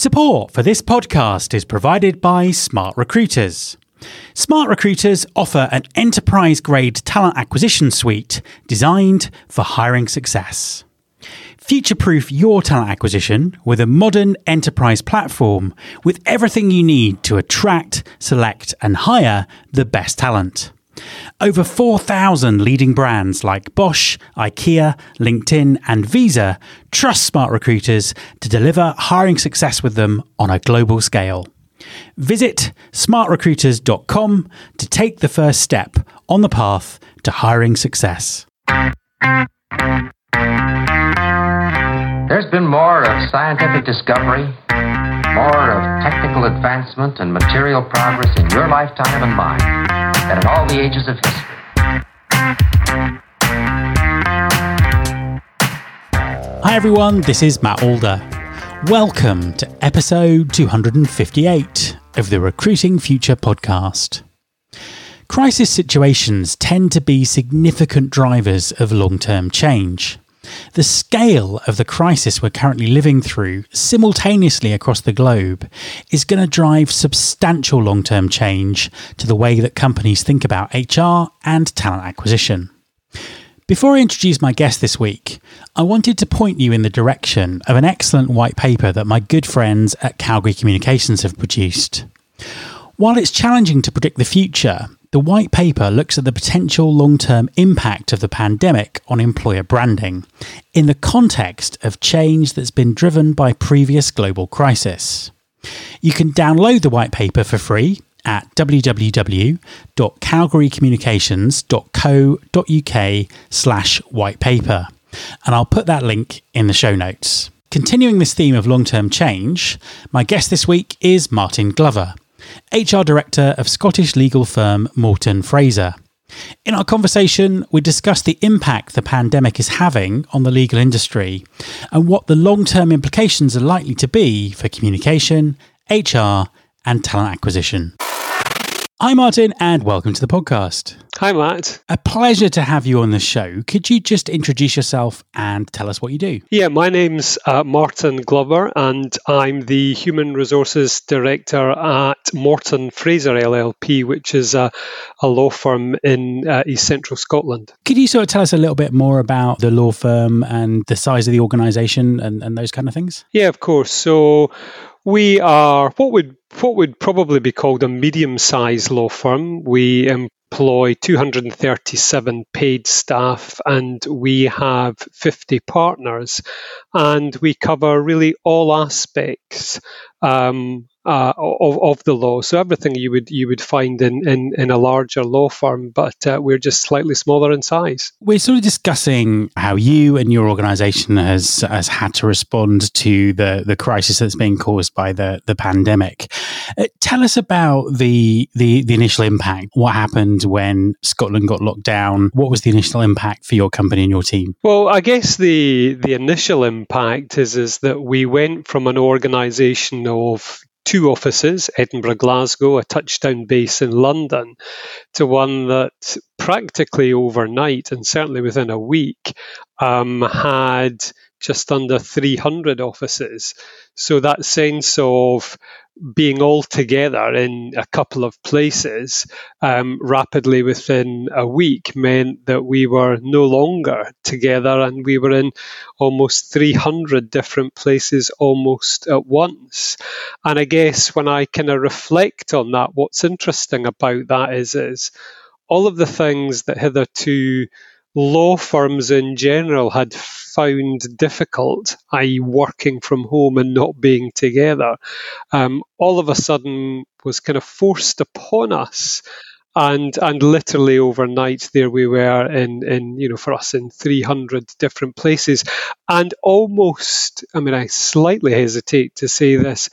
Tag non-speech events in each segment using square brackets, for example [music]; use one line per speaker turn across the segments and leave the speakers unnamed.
Support for this podcast is provided by Smart Recruiters. Smart Recruiters offer an enterprise grade talent acquisition suite designed for hiring success. Future proof your talent acquisition with a modern enterprise platform with everything you need to attract, select, and hire the best talent. Over 4,000 leading brands like Bosch, IKEA, LinkedIn, and Visa trust smart recruiters to deliver hiring success with them on a global scale. Visit smartrecruiters.com to take the first step on the path to hiring success.
There's been more of scientific discovery, more of technical advancement and material progress in your lifetime and mine in all the ages of history.
Hi everyone, this is Matt Alder. Welcome to episode 258 of the Recruiting Future podcast. Crisis situations tend to be significant drivers of long term change. The scale of the crisis we're currently living through simultaneously across the globe is going to drive substantial long term change to the way that companies think about HR and talent acquisition. Before I introduce my guest this week, I wanted to point you in the direction of an excellent white paper that my good friends at Calgary Communications have produced. While it's challenging to predict the future, the white paper looks at the potential long term impact of the pandemic on employer branding in the context of change that's been driven by previous global crisis. You can download the white paper for free at www.calgarycommunications.co.uk slash white paper, and I'll put that link in the show notes. Continuing this theme of long term change, my guest this week is Martin Glover. HR Director of Scottish legal firm Morton Fraser. In our conversation, we discussed the impact the pandemic is having on the legal industry and what the long term implications are likely to be for communication, HR, and talent acquisition. Hi, Martin, and welcome to the podcast.
Hi, Matt.
A pleasure to have you on the show. Could you just introduce yourself and tell us what you do?
Yeah, my name's uh, Martin Glover, and I'm the Human Resources Director at Morton Fraser LLP, which is a, a law firm in uh, East Central Scotland.
Could you sort of tell us a little bit more about the law firm and the size of the organisation and, and those kind of things?
Yeah, of course. So we are what would what would probably be called a medium-sized law firm. We employ 237 paid staff and we have 50 partners, and we cover really all aspects um, uh, of, of the law. So everything you would you would find in, in, in a larger law firm, but uh, we're just slightly smaller in size.
We're sort of discussing how you and your organisation has has had to respond to the the crisis that's being caused by the the pandemic. Uh, tell us about the, the the initial impact. What happened when Scotland got locked down? What was the initial impact for your company and your team?
Well, I guess the the initial impact is is that we went from an organisation of two offices, Edinburgh, Glasgow, a touchdown base in London, to one that practically overnight and certainly within a week um, had just under 300 offices. So that sense of being all together in a couple of places um, rapidly within a week meant that we were no longer together and we were in almost 300 different places almost at once. And I guess when I kind of reflect on that, what's interesting about that is, is all of the things that hitherto law firms in general had found difficult, i.e., working from home and not being together, um, all of a sudden was kind of forced upon us. And and literally overnight, there we were in in you know for us in 300 different places, and almost I mean I slightly hesitate to say this,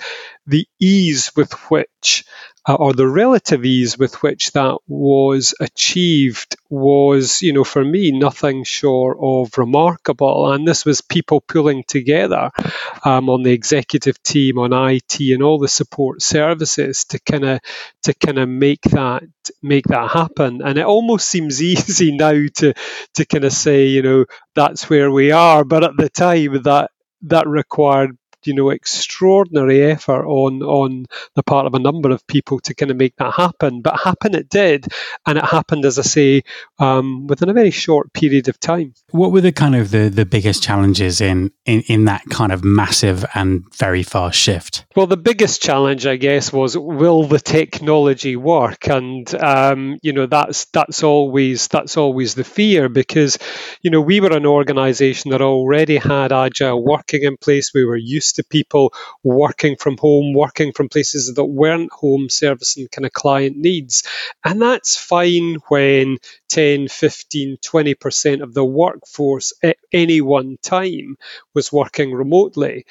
the ease with which uh, or the relative ease with which that was achieved was, you know, for me, nothing short of remarkable. And this was people pulling together um, on the executive team, on IT, and all the support services to kind of to kind of make that make that happen. And it almost seems [laughs] easy now to to kind of say, you know, that's where we are. But at the time, that that required you know, extraordinary effort on on the part of a number of people to kind of make that happen. But happen it did, and it happened, as I say, um, within a very short period of time.
What were the kind of the, the biggest challenges in, in in that kind of massive and very fast shift?
Well, the biggest challenge, I guess, was will the technology work? And um, you know, that's that's always that's always the fear because you know we were an organisation that already had agile working in place. We were used to people working from home, working from places that weren't home servicing kind of client needs. And that's fine when 10, 15, 20% of the workforce at any one time was working remotely.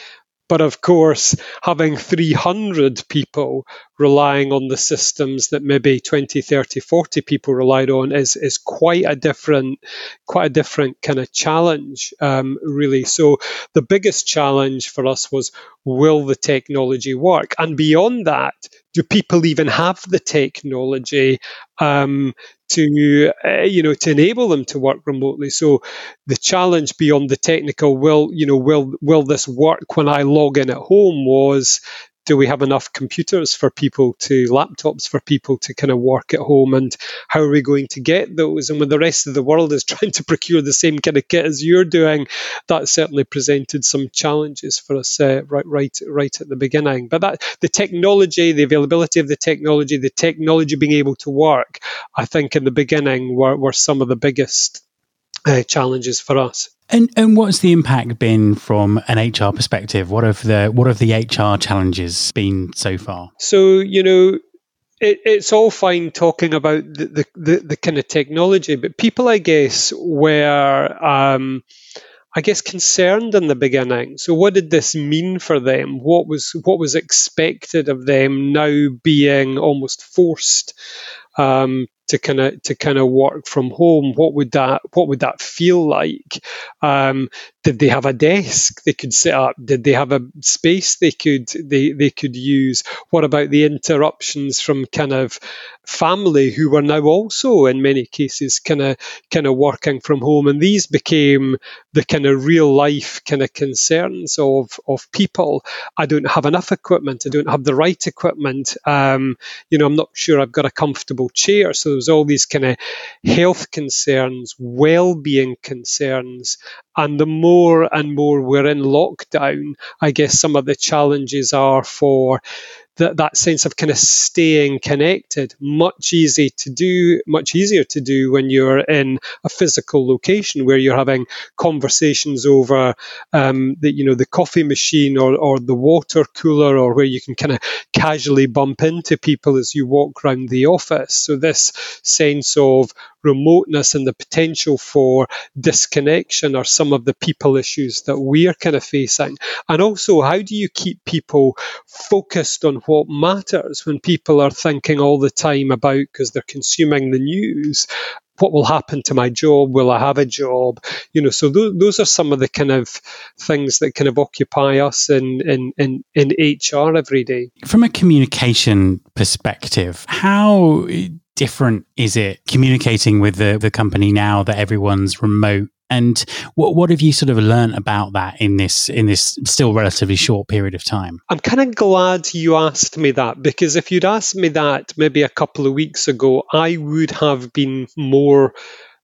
But of course, having 300 people relying on the systems that maybe 20, 30, 40 people relied on is, is quite a different, quite a different kind of challenge, um, really. So the biggest challenge for us was, will the technology work? And beyond that, do people even have the technology um, to uh, you know to enable them to work remotely. So the challenge beyond the technical will you know will will this work when i log in at home was do we have enough computers for people to laptops for people to kind of work at home and how are we going to get those? And when the rest of the world is [laughs] trying to procure the same kind of kit as you're doing that certainly presented some challenges for us uh, right right right at the beginning. But that the technology the availability of the technology the technology being able to work i think in the beginning were, were some of the biggest uh, challenges for us
and and what's the impact been from an HR perspective? What have the what have the HR challenges been so far?
So you know, it, it's all fine talking about the, the, the, the, kind of technology, but people, I guess, were, um, I guess, concerned in the beginning. So, what did this mean for them? What was what was expected of them now being almost forced um, to kind of to kind of work from home what would that what would that feel like? Um, did they have a desk they could set up? Did they have a space they could they, they could use? What about the interruptions from kind of family who were now also in many cases kind of kind of working from home? And these became the kind of real life kind of concerns of of people. I don't have enough equipment. I don't have the right equipment. Um, you know i'm not sure i've got a comfortable chair. So there was all these kind of health concerns well-being concerns and the more and more we're in lockdown i guess some of the challenges are for that that sense of kind of staying connected much easy to do much easier to do when you're in a physical location where you're having conversations over um, the you know the coffee machine or, or the water cooler or where you can kind of casually bump into people as you walk around the office so this sense of remoteness and the potential for disconnection are some of the people issues that we are kind of facing. And also, how do you keep people focused on what matters when people are thinking all the time about because they're consuming the news what will happen to my job? Will I have a job? You know, so th- those are some of the kind of things that kind of occupy us in, in, in, in HR every day.
From a communication perspective, how different is it communicating with the, the company now that everyone's remote and what what have you sort of learned about that in this in this still relatively short period of time?
I'm kind of glad you asked me that because if you'd asked me that maybe a couple of weeks ago, I would have been more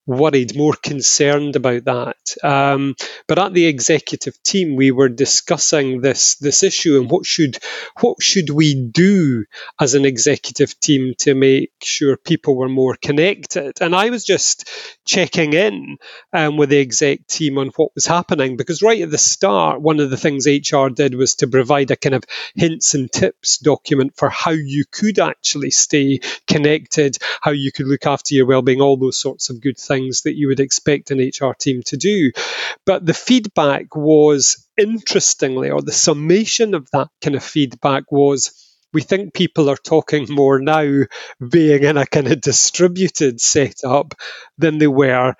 worried, more concerned about that. Um, but at the executive team, we were discussing this this issue and what should what should we do as an executive team to make sure people were more connected. And I was just checking in um, with the exec team on what was happening because right at the start, one of the things HR did was to provide a kind of hints and tips document for how you could actually stay connected, how you could look after your well-being, all those sorts of good things things that you would expect an HR team to do. But the feedback was, interestingly, or the summation of that kind of feedback was, we think people are talking more now being in a kind of distributed setup than they were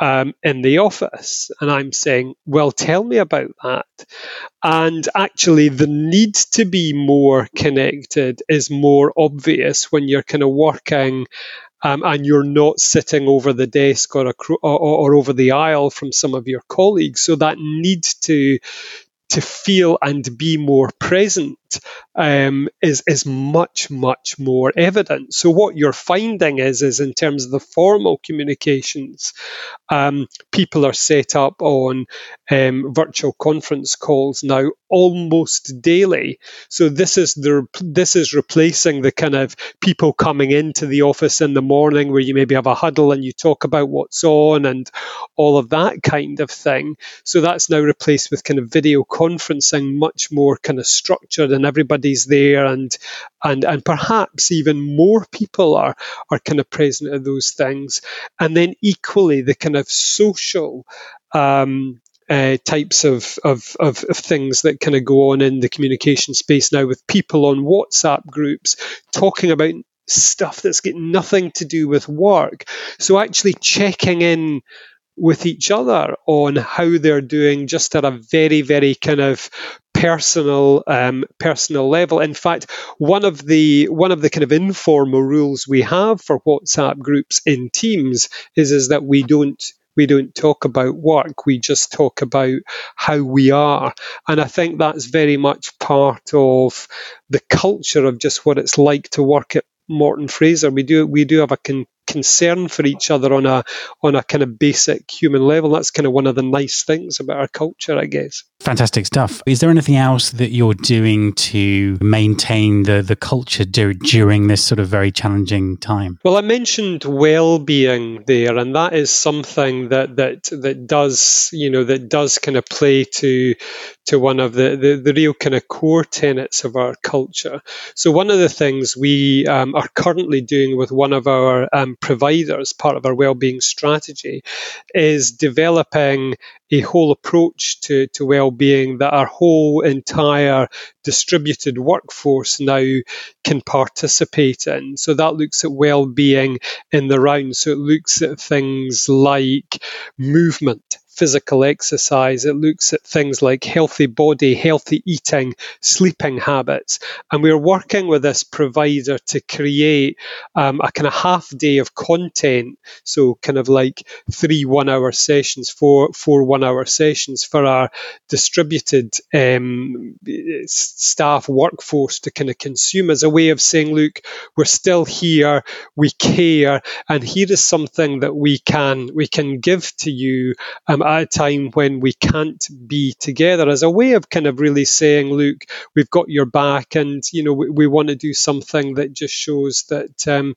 um, in the office. And I'm saying, well, tell me about that. And actually, the need to be more connected is more obvious when you're kind of working um, and you're not sitting over the desk or, or, or over the aisle from some of your colleagues. So that need to to feel and be more present um, is is much much more evident. So what you're finding is is in terms of the formal communications, um, people are set up on um, virtual conference calls now almost daily. So this is the this is replacing the kind of people coming into the office in the morning where you maybe have a huddle and you talk about what's on and all of that kind of thing. So that's now replaced with kind of video conferencing, much more kind of structured and everybody's there and and and perhaps even more people are are kind of present at those things. And then equally the kind of social um, uh, types of, of, of, of, things that kind of go on in the communication space now with people on WhatsApp groups talking about stuff that's got nothing to do with work. So actually checking in with each other on how they're doing just at a very, very kind of personal um, personal level. In fact, one of the one of the kind of informal rules we have for WhatsApp groups in Teams is is that we don't we don't talk about work we just talk about how we are and i think that's very much part of the culture of just what it's like to work at morton fraser we do we do have a con- concern for each other on a on a kind of basic human level. That's kind of one of the nice things about our culture, I guess.
Fantastic stuff. Is there anything else that you're doing to maintain the the culture do, during this sort of very challenging time?
Well, I mentioned well-being there, and that is something that that that does you know that does kind of play to to one of the, the, the real kind of core tenets of our culture. So one of the things we um, are currently doing with one of our um, providers, part of our well-being strategy, is developing a whole approach to, to well-being that our whole entire distributed workforce now can participate in. So that looks at well-being in the round. So it looks at things like movement, physical exercise. It looks at things like healthy body, healthy eating, sleeping habits. And we're working with this provider to create um, a kind of half day of content. So, kind of like three one hour sessions, four, four one hour sessions for our distributed um, staff workforce to kind of consume as a way of saying, look, we're still here, we care, and here is something that we can we can give to you um, at a time when we can't be together as a way of kind of really saying, look, we've got your back, and you know we, we want to do something that just shows that um,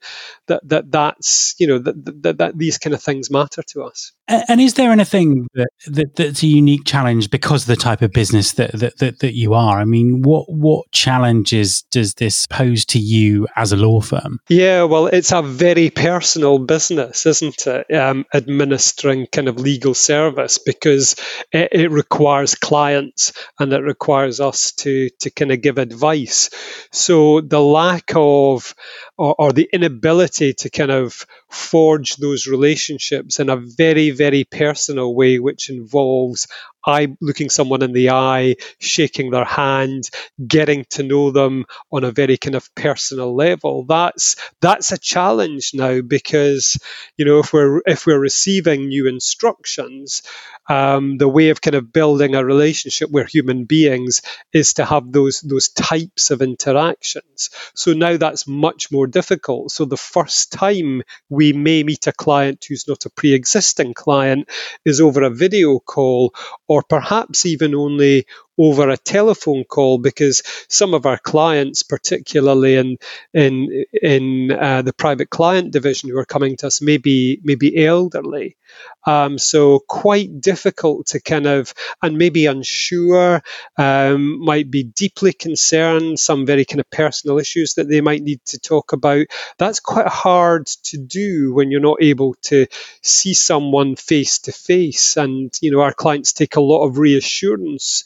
that that that's you know that, that that these kind of things matter to us.
And is there anything that, that, that's a unique challenge because of the type of business that, that, that, that you are? I mean, what what challenges does this pose to you as a law firm?
Yeah, well, it's a very personal business, isn't it? Um, administering kind of legal service because it, it requires clients and it requires us to to kind of give advice. So the lack of or, or the inability to kind of forge those relationships in a very, very personal way, which involves eye looking someone in the eye, shaking their hand, getting to know them on a very kind of personal level. That's that's a challenge now because you know if we're if we're receiving new instructions, um, the way of kind of building a relationship with human beings is to have those those types of interactions. So now that's much more difficult. So the first time we may meet a client who's not a pre-existing client is over a video call or perhaps even only over a telephone call because some of our clients, particularly in in in uh, the private client division, who are coming to us, may be, may be elderly. Um, so quite difficult to kind of and maybe unsure, um, might be deeply concerned, some very kind of personal issues that they might need to talk about. That's quite hard to do when you're not able to see someone face to face. And you know our clients take a lot of reassurance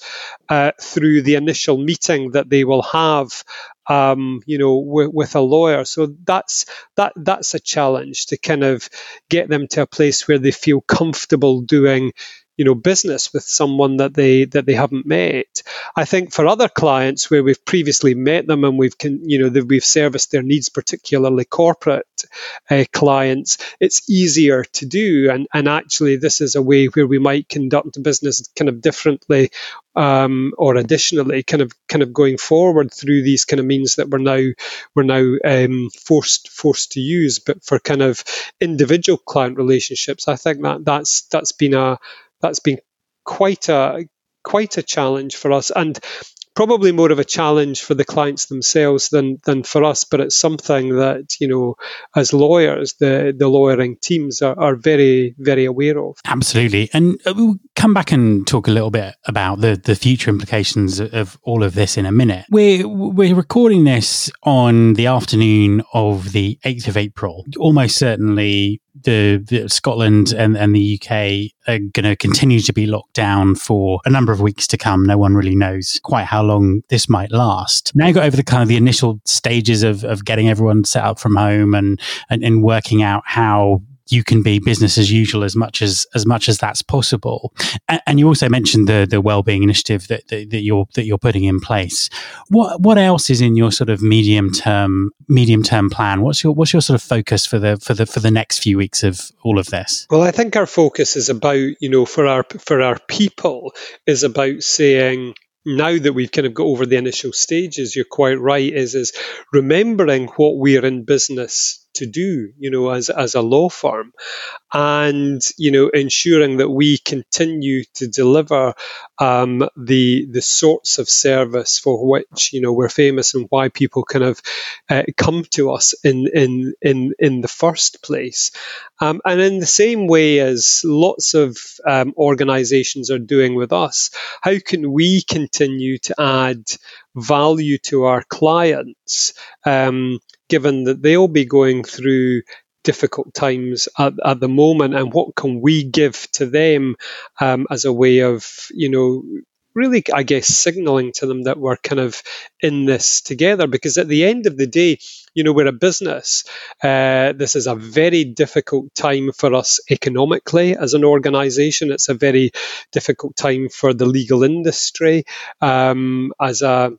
uh, through the initial meeting that they will have um, you know, w- with a lawyer. So that's that that's a challenge to kind of get them to a place where they feel comfortable doing you know business with someone that they that they haven't met. I think for other clients where we've previously met them and we've can you know we've serviced their needs, particularly corporate uh, clients, it's easier to do. And and actually, this is a way where we might conduct business kind of differently um, or additionally, kind of kind of going forward through these kind of means that we're now we're now um, forced forced to use. But for kind of individual client relationships, I think that that's that's been a that's been quite a quite a challenge for us and probably more of a challenge for the clients themselves than than for us but it's something that you know as lawyers the the lawyering teams are, are very very aware of.
Absolutely. And uh, we'll come back and talk a little bit about the the future implications of all of this in a minute. We're we're recording this on the afternoon of the 8th of april almost certainly the, the, Scotland and, and the UK are going to continue to be locked down for a number of weeks to come. No one really knows quite how long this might last. Now you got over the kind of the initial stages of, of getting everyone set up from home and, and, and working out how you can be business as usual as much as as much as that's possible. And, and you also mentioned the the well-being initiative that, that, that you're that you're putting in place. What what else is in your sort of medium term medium term plan? What's your what's your sort of focus for the for the for the next few weeks of all of this?
Well, I think our focus is about you know for our for our people is about saying now that we've kind of got over the initial stages, you're quite right, is is remembering what we're in business to do, you know, as, as a law firm, and you know, ensuring that we continue to deliver um, the the sorts of service for which you know we're famous and why people kind of uh, come to us in in in in the first place. Um, and in the same way as lots of um, organisations are doing with us, how can we continue to add value to our clients? Um, given that they'll be going through difficult times at, at, the moment and what can we give to them um, as a way of you know really i guess signaling to them that we're kind of in this together because at the end of the day you know we're a business uh, this is a very difficult time for us economically as an organization it's a very difficult time for the legal industry um, as a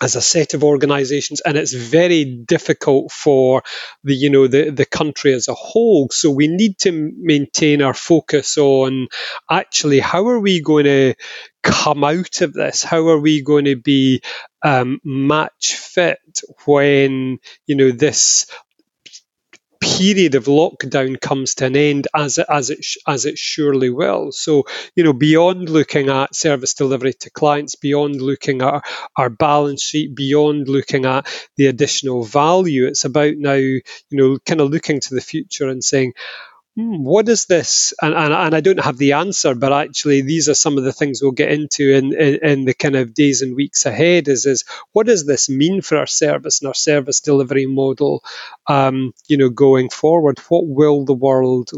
as a set of organizations and it's very difficult for the you know the, the country as a whole. So we need to maintain our focus on actually how are we going to come out of this? How are we going to be um, match fit when you know this period of lockdown comes to an end, as it, as it as it surely will. So, you know, beyond looking at service delivery to clients, beyond looking at our, balance sheet, beyond looking at the additional value, it's about now, you know, kind of looking to the future and saying what is this? And, and, and, I don't have the answer, but actually, these are some of the things we'll get into in, in, in, the kind of days and weeks ahead. Is is what does this mean for our service and our service delivery model? Um, you know, going forward, what will the world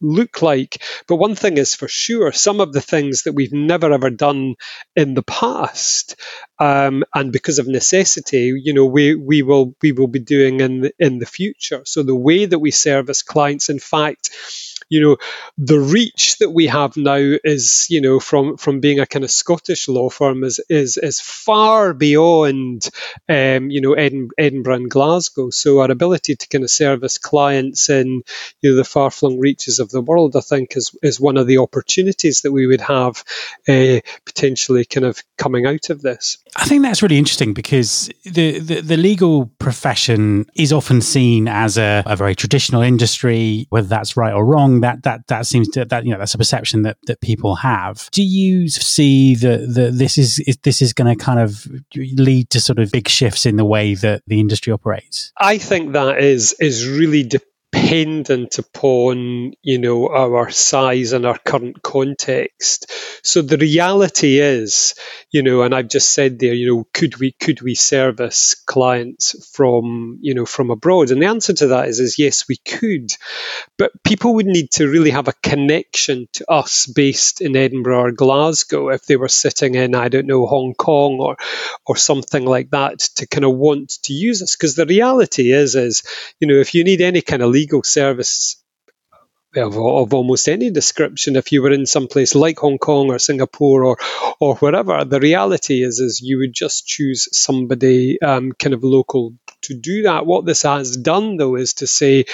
look like. But one thing is for sure, some of the things that we've never ever done in the past, um, and because of necessity, you know, we we will we will be doing in the, in the future. So the way that we service clients, in fact you know, the reach that we have now is, you know, from from being a kind of Scottish law firm is is is far beyond, um, you know, Edinburgh and Glasgow. So our ability to kind of service clients in, you know, the far flung reaches of the world, I think, is is one of the opportunities that we would have uh, potentially kind of coming out of this.
I think that's really interesting because the, the, the legal profession is often seen as a, a very traditional industry, whether that's right or wrong that that that seems to that you know that's a perception that that people have. Do you see that this is, is this is going to kind of lead to sort of big shifts in the way that the industry operates?
I think that is is really dependent upon you know our size and our current context. So the reality is you know and i've just said there you know could we could we service clients from you know from abroad? And the answer to that is is yes we could. But people would need to really have a connection to us based in edinburgh or glasgow if they were sitting in i don't know hong kong or or something like that to kind of want to use us. Because the reality is is you know if you need any kind of legal service of, of, almost any description if you were in some place like Hong Kong or Singapore or or wherever. The reality is is you would just choose somebody um, kind of local to do that. What this has done though is to say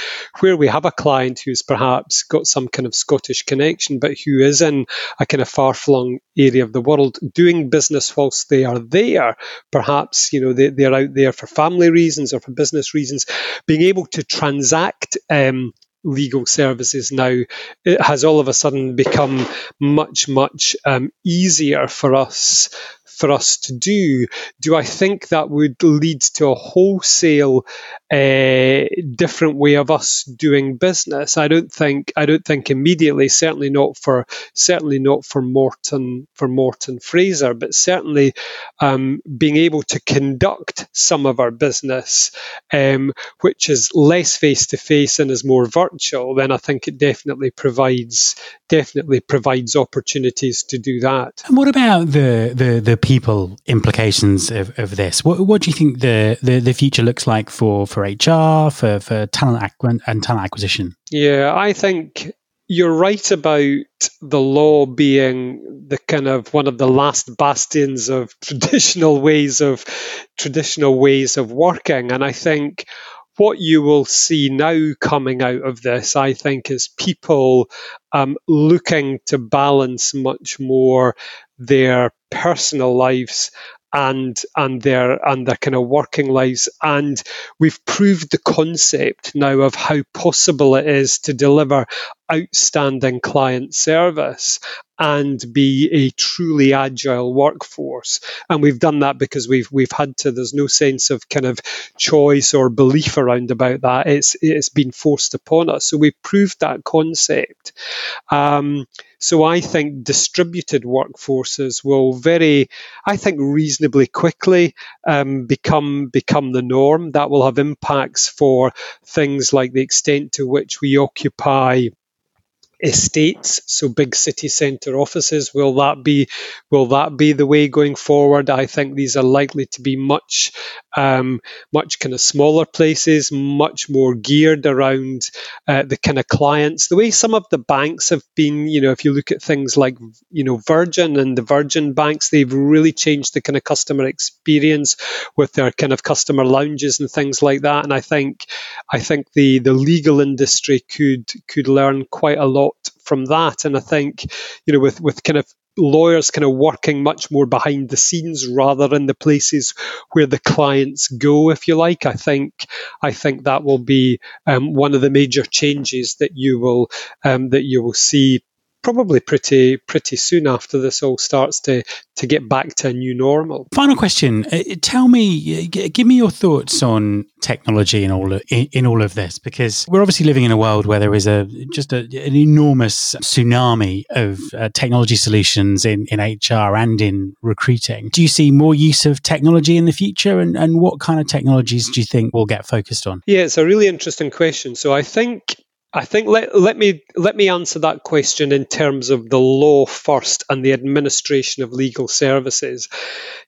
where we have a client who's perhaps got some kind of Scottish connection but who is in a kind of far flung area of the world doing business whilst they are there, perhaps you know they, they're out there for family reasons or for business reasons, being able to transact um, legal services now, it has all of a sudden become much, much um, easier for us for us to do. Do I think that would lead to a wholesale uh, different way of us doing business? I don't think. I don't think immediately. Certainly not for. Certainly not for Morton for Morton Fraser, but certainly um, being able to conduct some of our business, um, which is less face to face and is more virtual, then I think it definitely provides definitely provides opportunities to do that.
And what about the the the people implications of, of this? What, what do you think the, the, the future looks like for, for HR, for, for talent and talent acquisition?
Yeah, I think you're right about the law being the kind of one of the last bastions of [laughs] traditional ways of traditional ways of working and i think what you will see now coming out of this, I think, is people um, looking to balance much more their personal lives and and their and their kind of working lives. And we've proved the concept now of how possible it is to deliver outstanding client service and be a truly agile workforce. And we've done that because we've we've had to. There's no sense of kind of choice or belief around about that. It's it's been forced upon us. So we've proved that concept. Um, so I think distributed workforces will very, I think, reasonably quickly um, become become the norm. That will have impacts for things like the extent to which we occupy estates, so big city centre offices. Will that be will that be the way going forward? I think these are likely to be much um, much kind of smaller places, much more geared around uh, the kind of clients. The way some of the banks have been, you know, if you look at things like you know Virgin and the Virgin banks, they've really changed the kind of customer experience with their kind of customer lounges and things like that. And I think I think the the legal industry could could learn quite a lot lot from that. And I think, you know, with, with kind of lawyers kind of working much more behind the scenes rather than the places where the clients go, if you like. I think I think that will be um, one of the major changes that you will um, that you will see probably pretty pretty soon after this all starts to to get back to a new normal.
Final question: uh, Tell me, give me your thoughts on technology in all of, in, in, all of this, because we're obviously living in a world where there is a just a, an enormous tsunami of uh, technology solutions in in HR and in recruiting. Do you see more use of technology in the future, and and what kind of technologies do you think will get focused on?
Yeah, it's a really interesting question. So I think I think let, let me let me answer that question in terms of the law first and the administration of legal services.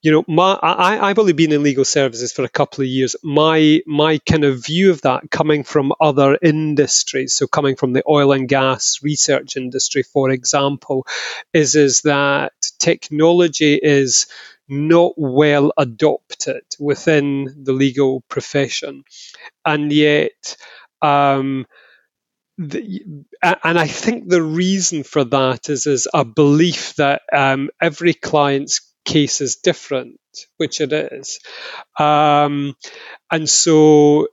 You know, my I, I've only been in legal services for a couple of years. My my kind of view of that coming from other industries, so coming from the oil and gas research industry, for example, is is that technology is not well adopted within the legal profession, and yet. Um, the, and I think the reason for that is is a belief that um, every client's case is different, which it is, um, and so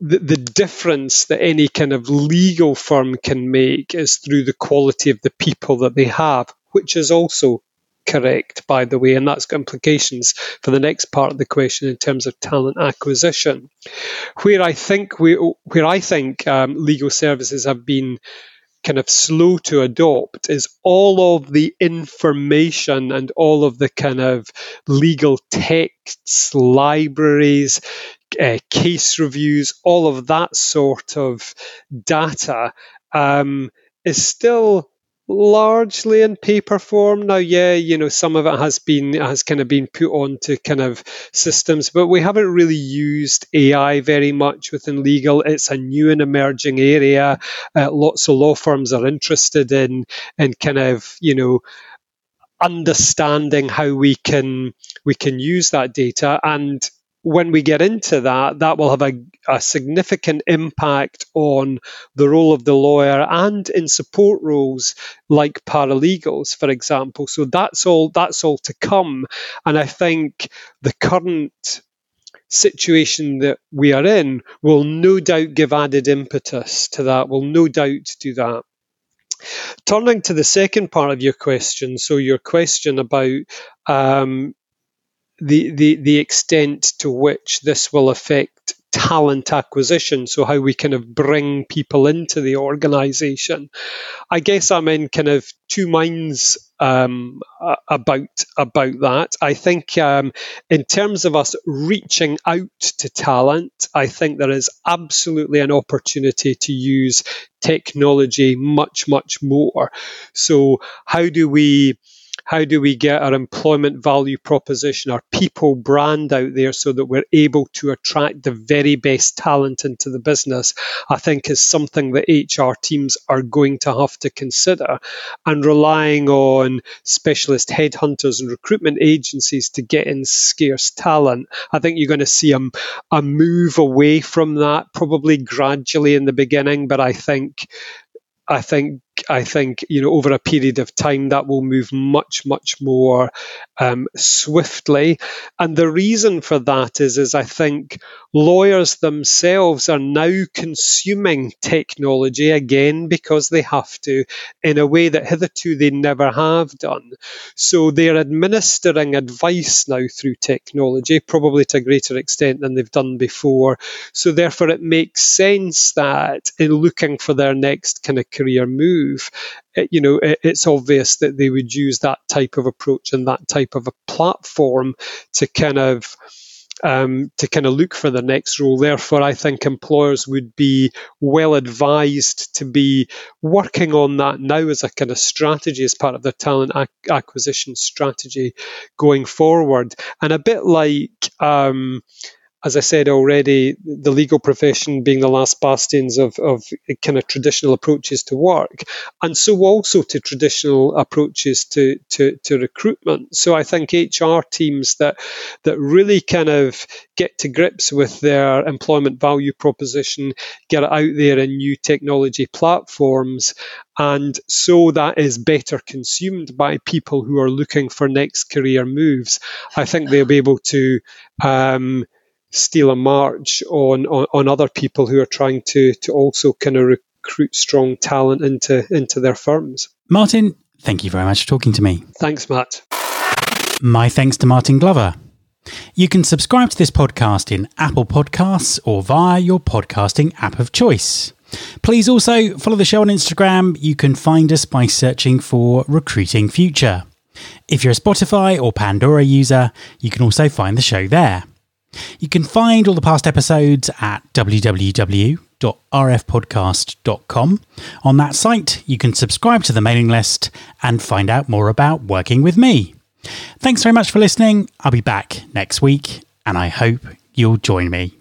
the, the difference that any kind of legal firm can make is through the quality of the people that they have, which is also correct, by the way, and that's got implications for the next part of the question in terms of talent acquisition. Where I think we, where I think um, legal services have been kind of slow to adopt is all of the information and all of the kind of legal texts, libraries, uh, case reviews, all of that sort of data um, is still largely in paper form now. Yeah, you know, some of it has been has kind of been put onto kind of systems, but we haven't really used AI very much within legal. It's a new and emerging area. Uh, lots of law firms are interested in in kind of you know understanding how we can we can use that data and when we get into that, that will have a, a, significant impact on the role of the lawyer and in support roles like paralegals, for example. So that's all that's all to come. And I think the current situation that we are in will no doubt give added impetus to that, will no doubt do that. Turning to the second part of your question, so your question about um, the, the, the extent to which this will affect talent acquisition, so how we kind of bring people into the organization. I guess I'm in kind of two minds um, about about that. I think um, in terms of us reaching out to talent, I think there is absolutely an opportunity to use technology much much more. So how do we how do we get our employment value proposition, our people brand out there so that we're able to attract the very best talent into the business, I think is something that HR teams are going to have to consider. And relying on specialist headhunters and recruitment agencies to get in scarce talent, I think you're going to see a, a move away from that, probably gradually in the beginning, but I think I think I think you know over a period of time that will move much much more um, swiftly, and the reason for that is is I think lawyers themselves are now consuming technology again because they have to in a way that hitherto they never have done. So they're administering advice now through technology, probably to a greater extent than they've done before. So therefore, it makes sense that in looking for their next kind of career move move, it, you know, it, it's obvious that they would use that type of approach and that type of a platform to kind of um, to kind of look for the next role. Therefore, I think employers would be well advised to be working on that now as a kind of strategy, as part of their talent ac- acquisition strategy going forward. And a bit like um, as I said already, the legal profession being the last bastions of, of kind of traditional approaches to work, and so also to traditional approaches to, to, to recruitment. So I think HR teams that that really kind of get to grips with their employment value proposition, get it out there in new technology platforms, and so that is better consumed by people who are looking for next career moves. I think they'll be able to um, steal a march on, on, on other people who are trying to to also kind of recruit strong talent into into their firms.
Martin, thank you very much for talking to me.
Thanks, Matt.
My thanks to Martin Glover. You can subscribe to this podcast in Apple Podcasts or via your podcasting app of choice. Please also follow the show on Instagram. You can find us by searching for Recruiting Future. If you're a Spotify or Pandora user, you can also find the show there. You can find all the past episodes at www.rfpodcast.com. On that site, you can subscribe to the mailing list and find out more about working with me. Thanks very much for listening. I'll be back next week, and I hope you'll join me.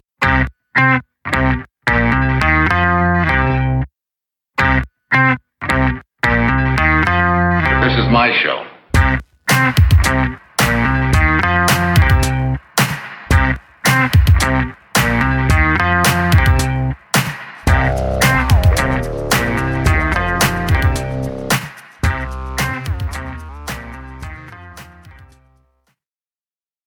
This is my show.